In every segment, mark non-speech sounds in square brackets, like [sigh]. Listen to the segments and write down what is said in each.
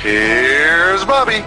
Here's Bobby.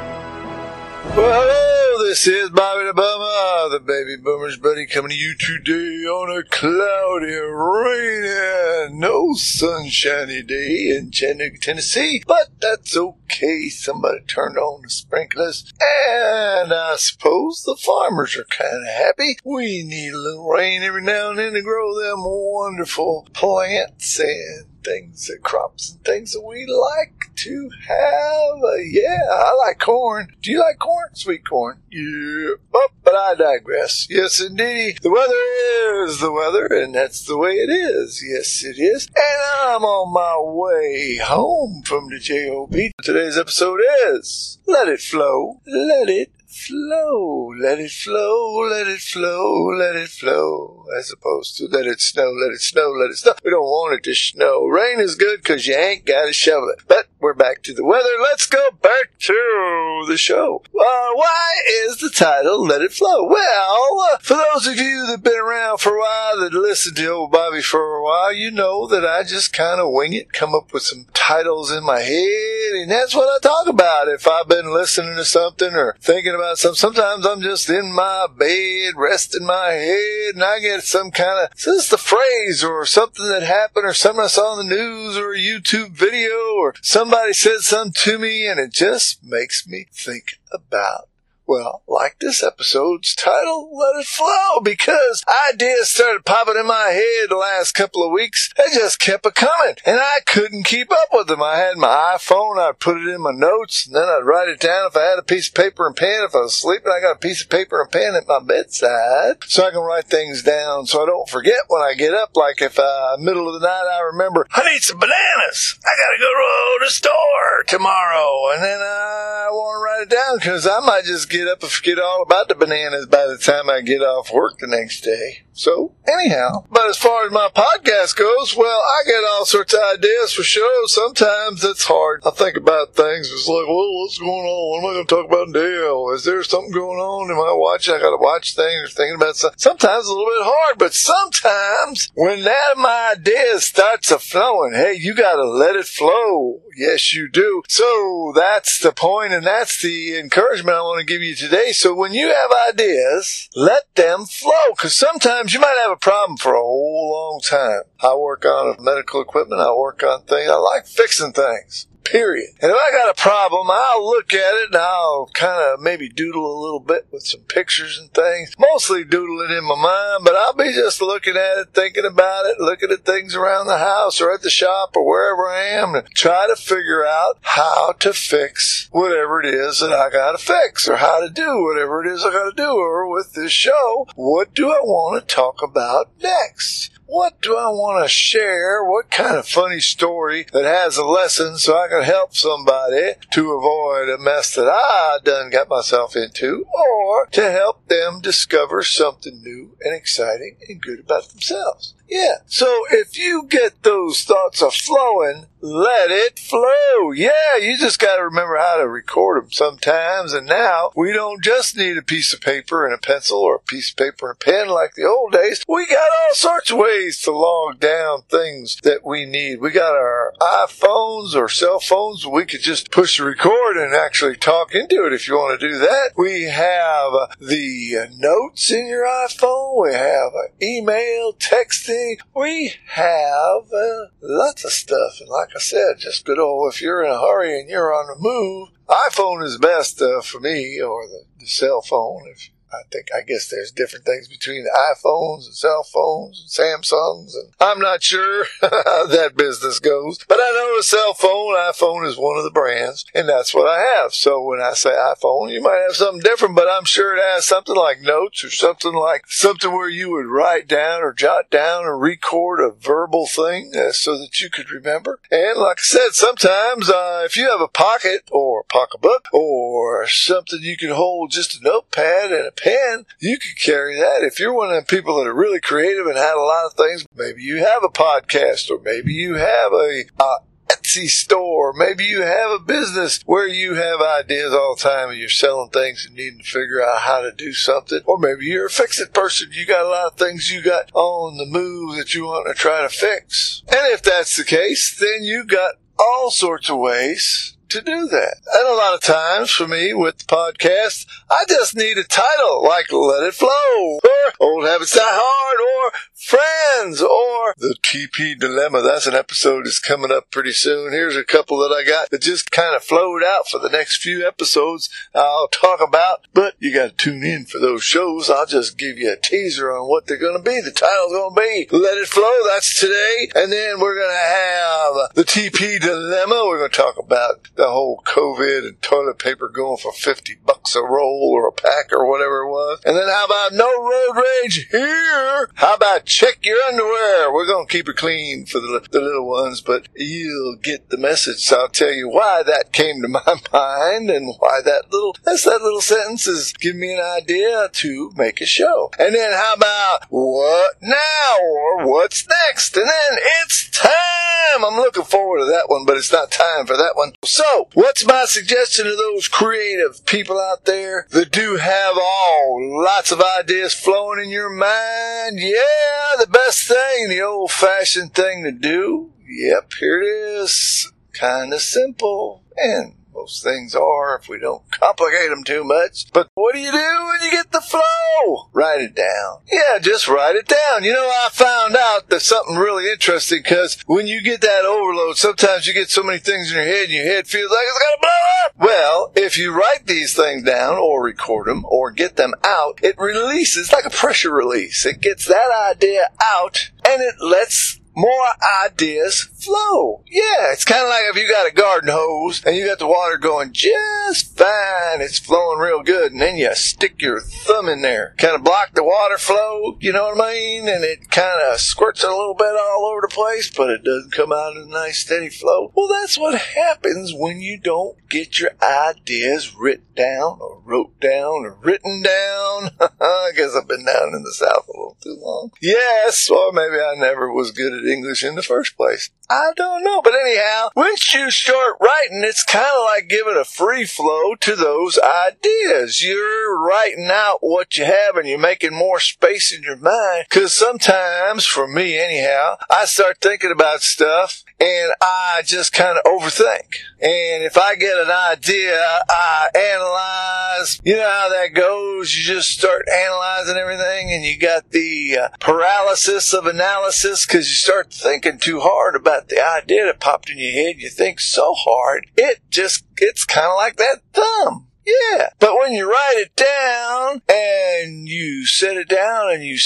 Well, this is Bobby the Boomer, the baby boomer's buddy, coming to you today on a cloudy, rainy, no sunshiny day in Tennessee. But that's okay. Somebody turned on the sprinklers, and I suppose the farmers are kind of happy. We need a little rain every now and then to grow them wonderful plants and things, uh, crops and things that we like to have. a, yeah, I like corn. Do you like corn? Sweet corn. Yeah. Oh, but I digress. Yes, indeed. The weather is the weather, and that's the way it is. Yes, it is. And I'm on my way home from the JOB. Today's episode is Let It Flow. Let It flow, let it flow, let it flow, let it flow, as opposed to let it snow, let it snow, let it snow. We don't want it to snow. Rain is good because you ain't got to shovel it. But we're back to the weather. Let's go back to the show. Uh, why is the title Let It Flow? Well, uh, for those of you that have been around for a while, that listened to old Bobby for a while, you know that I just kind of wing it, come up with some titles in my head, and that's what I talk about. If I've been listening to something or thinking about something, sometimes I'm just in my bed, resting my head, and I get some kind of, just a phrase or something that happened or something I saw on the news or a YouTube video or somebody said something to me, and it just makes me think about well, like this episode's title, Let It Flow, because ideas started popping in my head the last couple of weeks. They just kept a coming, and I couldn't keep up with them. I had my iPhone, I'd put it in my notes, and then I'd write it down if I had a piece of paper and pen. If I was sleeping, I got a piece of paper and pen at my bedside, so I can write things down so I don't forget when I get up. Like if uh, middle of the night I remember, I need some bananas. I gotta go to the store tomorrow, and then I want to write it down because I might just get get up and forget all about the bananas by the time I get off work the next day. So, anyhow, but as far as my podcast goes, well, I get all sorts of ideas for shows. Sometimes it's hard. I think about things. It's like, well, what's going on? What am I going to talk about Dale? Is there something going on? Am I watching? I got to watch things thinking about something. Sometimes a little bit hard, but sometimes when that my idea starts a flowing, hey, you got to let it flow. Yes, you do. So that's the point and that's the encouragement I want to give you today. So when you have ideas, let them flow because sometimes you might have a problem for a whole long time. I work on medical equipment. I work on things. I like fixing things period. And if I got a problem, I'll look at it and I'll kind of maybe doodle a little bit with some pictures and things. Mostly doodle it in my mind, but I'll be just looking at it, thinking about it, looking at things around the house or at the shop or wherever I am and try to figure out how to fix whatever it is that I got to fix or how to do whatever it is I got to do. Or with this show, what do I want to talk about next? What do I want to share? What kind of funny story that has a lesson so I can help somebody to avoid a mess that I done got myself into or to help them discover something new and exciting and good about themselves? Yeah. So if you get those thoughts of flowing, let it flow. Yeah, you just got to remember how to record them sometimes. And now we don't just need a piece of paper and a pencil or a piece of paper and a pen like the old days. We got all sorts of ways to log down things that we need. We got our iPhones or cell phones. We could just push the record and actually talk into it if you want to do that. We have the notes in your iPhone. We have email, texting. We have uh, lots of stuff. And like I said, just good old, if you're in a hurry and you're on the move, iPhone is best uh, for me or the, the cell phone. If I think I guess there's different things between the iPhones and cell phones and Samsungs, and I'm not sure [laughs] how that business goes. But I know a cell phone, iPhone is one of the brands, and that's what I have. So when I say iPhone, you might have something different, but I'm sure it has something like notes or something like something where you would write down or jot down or record a verbal thing uh, so that you could remember. And like I said, sometimes uh, if you have a pocket or a pocketbook or something you can hold just a notepad and a pen, you could carry that. If you're one of the people that are really creative and had a lot of things, maybe you have a podcast or maybe you have a, uh, Etsy store. Maybe you have a business where you have ideas all the time and you're selling things and needing to figure out how to do something. Or maybe you're a fix it person. You got a lot of things you got on the move that you want to try to fix. And if that's the case, then you got all sorts of ways to do that. And a lot of times for me with the podcast, I just need a title like Let It Flow or Old Habits Die Hard or Friends or The TP Dilemma. That's an episode that's coming up pretty soon. Here's a couple that I got that just kind of flowed out for the next few episodes I'll talk about, but you got to tune in for those shows. I'll just give you a teaser on what they're going to be. The title's going to be Let It Flow. That's today. And then we're going to have The TP Dilemma. We're going to talk about the whole COVID and toilet paper going for 50 bucks a roll or a pack or whatever it was. And then how about no road rage here? How about check your underwear? We're going to keep it clean for the, the little ones, but you'll get the message. So I'll tell you why that came to [laughs] my mind and why that little, that's that little sentence is giving me an idea to make a show. And then how about what now or what's next? And then it's time. I'm looking forward to that one, but it's not time for that one. So what's my suggestion to those creative people out there that do have all lots of ideas flowing in your mind? Yeah, the best thing, the old fashioned thing to do. Yep, here it is. Kinda simple and most things are if we don't complicate them too much. But what do you do when you get the flow? Write it down. Yeah, just write it down. You know, I found out that something really interesting because when you get that overload, sometimes you get so many things in your head and your head feels like it's gonna blow up. Well, if you write these things down or record them or get them out, it releases like a pressure release. It gets that idea out and it lets more ideas flow. Yeah, it's kind of like if you got a garden hose and you got the water going just fine, it's flowing real good, and then you stick your thumb in there, kind of block the water flow, you know what I mean? And it kind of squirts a little bit all over the place, but it doesn't come out in a nice steady flow. Well, that's what happens when you don't get your ideas written down or wrote down or written down. [laughs] I guess I've been down in the South a little too long. Yes, or maybe I never was good at English in the first place. I don't know. But anyhow, once you start writing, it's kind of like giving a free flow to those ideas. You're writing out what you have and you're making more space in your mind. Cause sometimes, for me anyhow, I start thinking about stuff and I just kind of overthink. And if I get an idea, I analyze. You know how that goes. You just start analyzing everything and you got the uh, paralysis of analysis because you start thinking too hard about the idea that popped in your head. You think so hard, it just gets kind of like that thumb. Yeah. But when you write it down and you set it down and you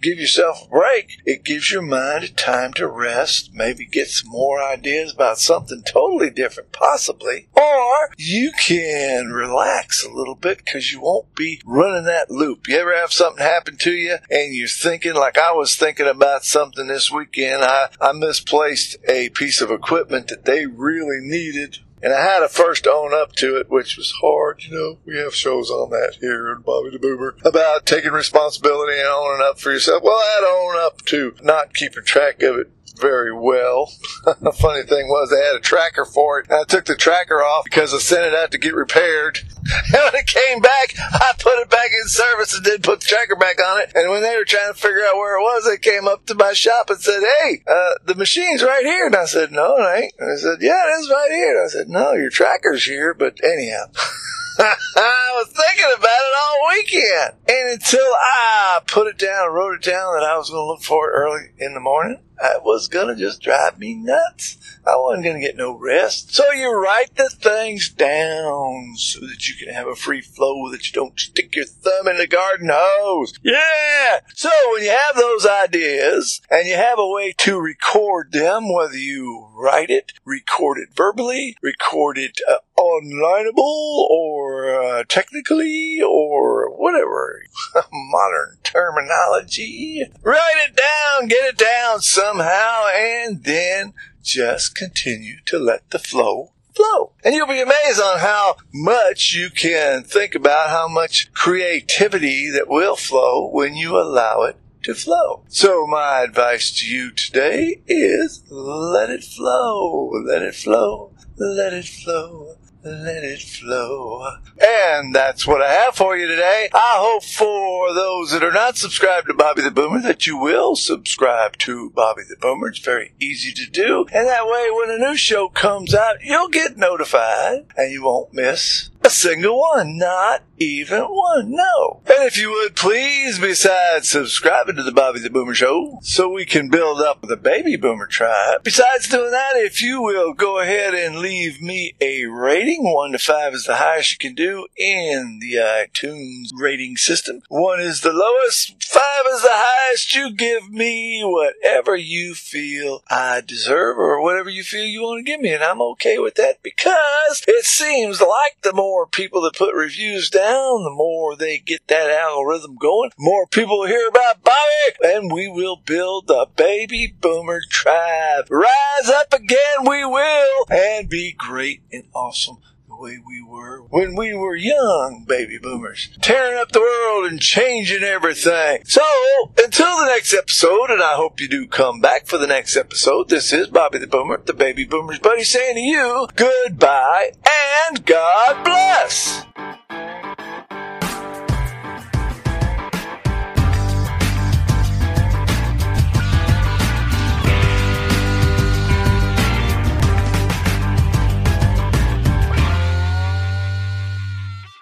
give yourself a break, it gives your mind time to rest, maybe get some more ideas about something totally different, possibly. Or you can relax a little bit because you won't be running that loop. You ever have something happen to you and you're thinking, like I was thinking about something this weekend, I, I misplaced a piece of equipment that they really needed and I had to first own up to it, which was hard. You know, we have shows on that here in Bobby the Boomer about taking responsibility and owning up for yourself. Well, I had to own up to not keeping track of it very well. [laughs] the funny thing was they had a tracker for it. I took the tracker off because I sent it out to get repaired. [laughs] And when it came back, I put it back in service and did put the tracker back on it. And when they were trying to figure out where it was, they came up to my shop and said, Hey, uh, the machine's right here. And I said, No, it ain't. And I said, Yeah, it is right here. And I said, No, your tracker's here. But anyhow. [laughs] I was thinking about it all weekend. And until I put it down, wrote it down that I was going to look for it early in the morning, it was to just drive me nuts. I wasn't to get no rest. So you write the things down so that you can have a free flow that you don't stick your thumb in the garden hose. Yeah. So when you have those ideas and you have a way to record them, whether you write it, record it verbally, record it uh, onlineable or uh, technically or whatever [laughs] modern terminology. Write it down, get it down somehow, and then just continue to let the flow flow. And you'll be amazed on how much you can think about how much creativity that will flow when you allow it to flow. So my advice to you today is let it flow, let it flow, let it flow. Let it flow. And that's what I have for you today. I hope for those that are not subscribed to Bobby the Boomer that you will subscribe to Bobby the Boomer. It's very easy to do. And that way, when a new show comes out, you'll get notified and you won't miss a single one. Not even one. No. And if you would please, besides subscribing to the Bobby the Boomer Show, so we can build up the baby boomer tribe, besides doing that, if you will go ahead and leave me a rating, one to five is the highest you can do in the iTunes rating system. One is the lowest, five is the highest. You give me whatever you feel I deserve or whatever you feel you want to give me, and I'm okay with that because it seems like the more people that put reviews down, the more they get that algorithm going, more people hear about Bobby, and we will build the baby boomer tribe. Rise up again, we will, and be great and awesome way we were when we were young baby boomers, tearing up the world and changing everything. So, until the next episode, and I hope you do come back for the next episode, this is Bobby the Boomer, the baby boomer's buddy, saying to you goodbye and God bless.